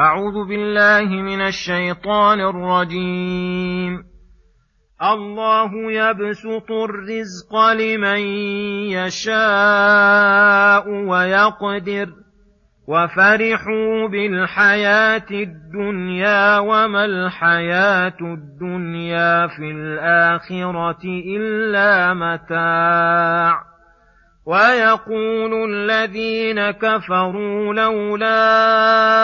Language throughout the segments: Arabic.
أعوذ بالله من الشيطان الرجيم. الله يبسط الرزق لمن يشاء ويقدر. وفرحوا بالحياة الدنيا وما الحياة الدنيا في الآخرة إلا متاع. ويقول الذين كفروا لولا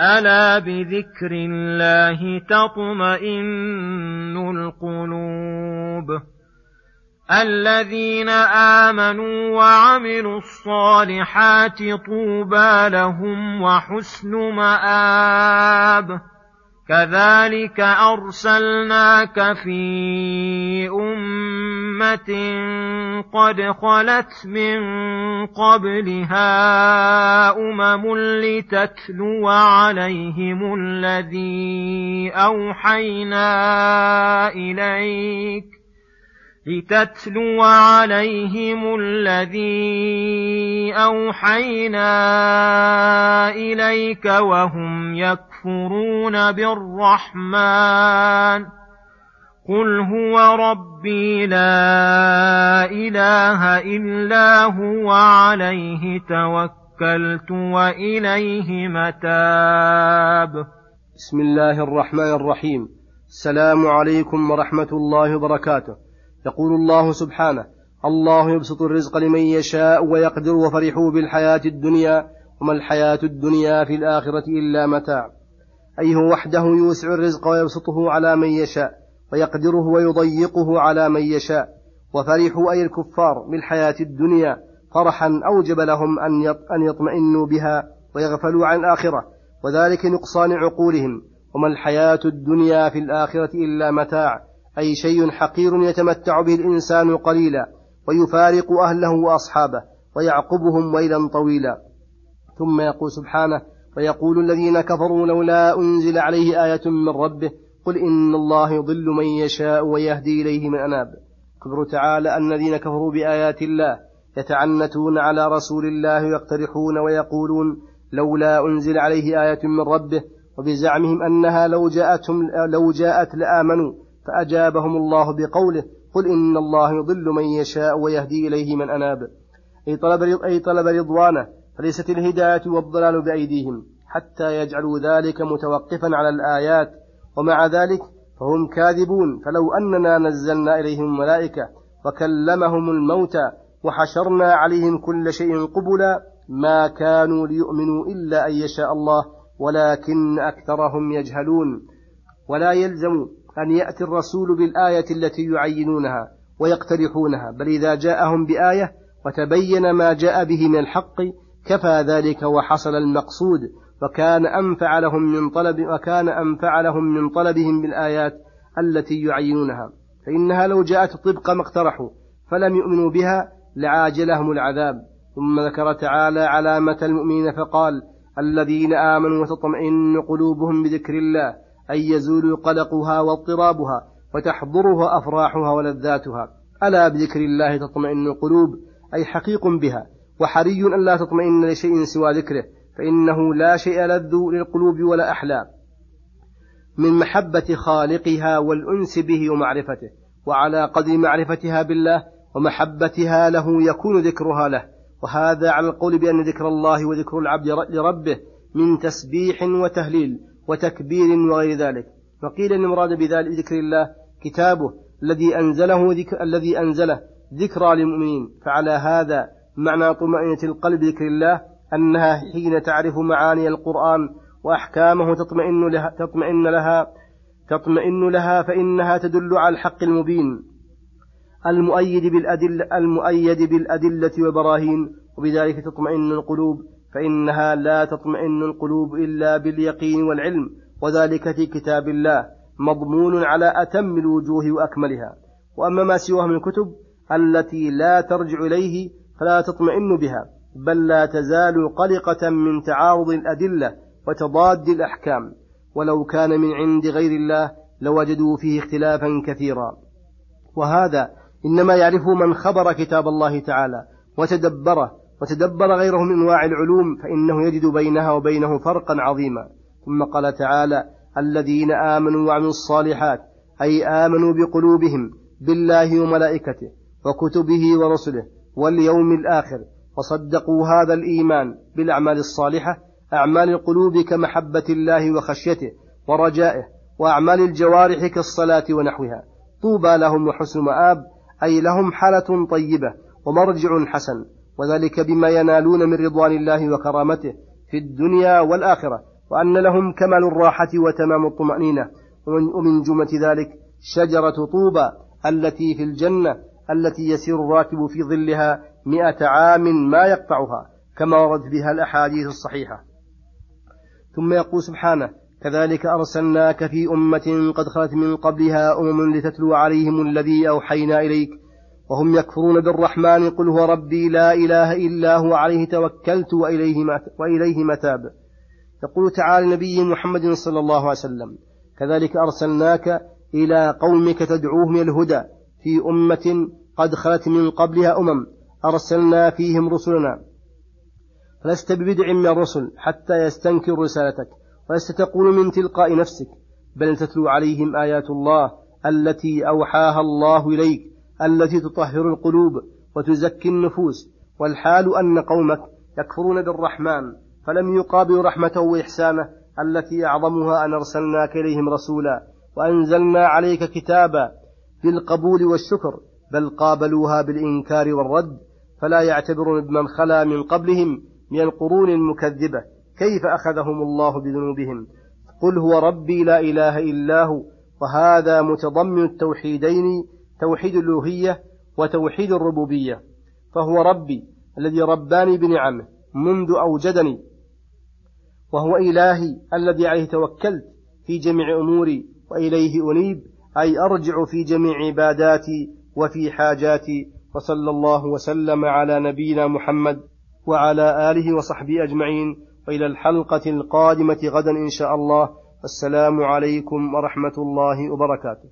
الا بذكر الله تطمئن القلوب الذين امنوا وعملوا الصالحات طوبى لهم وحسن مآب كذلك ارسلناك في امه قد خلت من قبلها أمم لتتلو عليهم الذي أوحينا إليك لتتلو عليهم الذي أوحينا إليك وهم يكفرون بالرحمن قل هو ربي لا اله الا هو عليه توكلت واليه متاب بسم الله الرحمن الرحيم. السلام عليكم ورحمه الله وبركاته. يقول الله سبحانه الله يبسط الرزق لمن يشاء ويقدر وفرحوا بالحياة الدنيا وما الحياة الدنيا في الآخرة إلا متاع. أي هو وحده يوسع الرزق ويبسطه على من يشاء. ويقدره ويضيقه على من يشاء. وفرحوا أي الكفار بالحياة الدنيا فرحا أوجب لهم أن يطمئنوا بها ويغفلوا عن الآخرة. وذلك نقصان عقولهم. وما الحياة الدنيا في الآخرة إلا متاع. أي شيء حقير يتمتع به الإنسان قليلا. ويفارق أهله وأصحابه. ويعقبهم ويلا طويلا. ثم يقول سبحانه ويقول الذين كفروا لولا أنزل عليه آية من ربه قل إن الله يضل من يشاء ويهدي إليه من أناب. خبر تعالى أن الذين كفروا بآيات الله يتعنتون على رسول الله ويقترحون ويقولون لولا أنزل عليه آية من ربه وبزعمهم أنها لو جاءتهم لو جاءت لآمنوا فأجابهم الله بقوله قل إن الله يضل من يشاء ويهدي إليه من أناب. أي طلب, أي طلب رضوانه فليست الهداية والضلال بأيديهم حتى يجعلوا ذلك متوقفا على الآيات ومع ذلك فهم كاذبون فلو أننا نزلنا إليهم الملائكة وكلمهم الموتى وحشرنا عليهم كل شيء قبلا ما كانوا ليؤمنوا إلا أن يشاء الله ولكن أكثرهم يجهلون. ولا يلزم أن يأتي الرسول بالآية التي يعينونها ويقترحونها بل إذا جاءهم بآية وتبين ما جاء به من الحق كفى ذلك وحصل المقصود. وكان أنفع لهم من طلب وكان أنفع لهم من طلبهم بالآيات التي يعينونها. فإنها لو جاءت طبق ما اقترحوا فلم يؤمنوا بها لعاجلهم العذاب. ثم ذكر تعالى علامة المؤمنين فقال الذين آمنوا وتطمئن قلوبهم بذكر الله أن يزول قلقها واضطرابها وتحضرها أفراحها ولذاتها. ألا بذكر الله تطمئن القلوب؟ أي حقيق بها. وحري أن لا تطمئن لشيء سوى ذكره. فإنه لا شيء لذ للقلوب ولا أحلى من محبة خالقها والأنس به ومعرفته وعلى قدر معرفتها بالله ومحبتها له يكون ذكرها له. وهذا على القول بأن ذكر الله وذكر العبد لربه من تسبيح وتهليل وتكبير وغير ذلك. وقيل إن المراد بذلك ذكر الله كتابه الذي أنزله ذكر الذي أنزله ذكرى للمؤمنين. فعلى هذا معنى طمأنينة القلب ذكر الله أنها حين تعرف معاني القرآن وأحكامه تطمئن لها تطمئن لها تطمئن لها فإنها تدل على الحق المبين. المؤيد بالأدلة المؤيد بالأدلة والبراهين وبذلك تطمئن القلوب فإنها لا تطمئن القلوب إلا باليقين والعلم وذلك في كتاب الله مضمون على أتم الوجوه وأكملها. وأما ما سواه من الكتب التي لا ترجع إليه فلا تطمئن بها. بل لا تزال قلقة من تعارض الأدلة وتضاد الأحكام ولو كان من عند غير الله لوجدوا فيه اختلافا كثيرا. وهذا إنما يعرفه من خبر كتاب الله تعالى وتدبره وتدبر غيره من أنواع العلوم فإنه يجد بينها وبينه فرقا عظيما. ثم قال تعالى الذين آمنوا وعملوا الصالحات أي آمنوا بقلوبهم بالله وملائكته وكتبه ورسله واليوم الآخر وصدقوا هذا الإيمان بالأعمال الصالحة أعمال القلوب كمحبة الله وخشيته ورجائه وأعمال الجوارح كالصلاة ونحوها. طوبى لهم وحسن مآب أي لهم حالة طيبة ومرجع حسن. وذلك بما ينالون من رضوان الله وكرامته في الدنيا والآخرة. وأن لهم كمال الراحة وتمام الطمأنينة. ومن جملة ذلك شجرة طوبى التي في الجنة التي يسير الراكب في ظلها مئة عام ما يقطعها كما ورد بها الأحاديث الصحيحة. ثم يقول سبحانه كذلك أرسلناك في أمة قد خلت من قبلها أمم لتتلو عليهم الذي أوحينا إليك وهم يكفرون بالرحمن قل هو ربي لا إله إلا هو عليه توكلت وإليه, وإليه متاب يقول تعالى نبي محمد صلى الله عليه وسلم كذلك أرسلناك إلى قومك تدعوهم الهدى في أمة قد خلت من قبلها أمم أرسلنا فيهم رسلنا. فلست ببدع من الرسل حتى يستنكر رسالتك ولست تقول من تلقاء نفسك بل تتلو عليهم آيات الله التي أوحاها الله إليك التي تطهر القلوب وتزكي النفوس والحال أن قومك يكفرون بالرحمن فلم يقابلوا رحمته وإحسانه التي أعظمها أن أرسلناك إليهم رسولا وأنزلنا عليك كتابا بالقبول والشكر بل قابلوها بالإنكار والرد فلا يعتبرون بمن خلا من قبلهم من القرون المكذبة كيف أخذهم الله بذنوبهم؟ قل هو ربي لا إله إلا هو وهذا متضمن التوحيدين توحيد الألوهية وتوحيد الربوبية فهو ربي الذي رباني بنعمه منذ أوجدني وهو إلهي الذي عليه توكلت في جميع أموري وإليه أنيب أي أرجع في جميع عباداتي وفي حاجاتي وصلى الله وسلم على نبينا محمد وعلى آله وصحبه أجمعين وإلى الحلقة القادمة غدا إن شاء الله. السلام عليكم ورحمة الله وبركاته.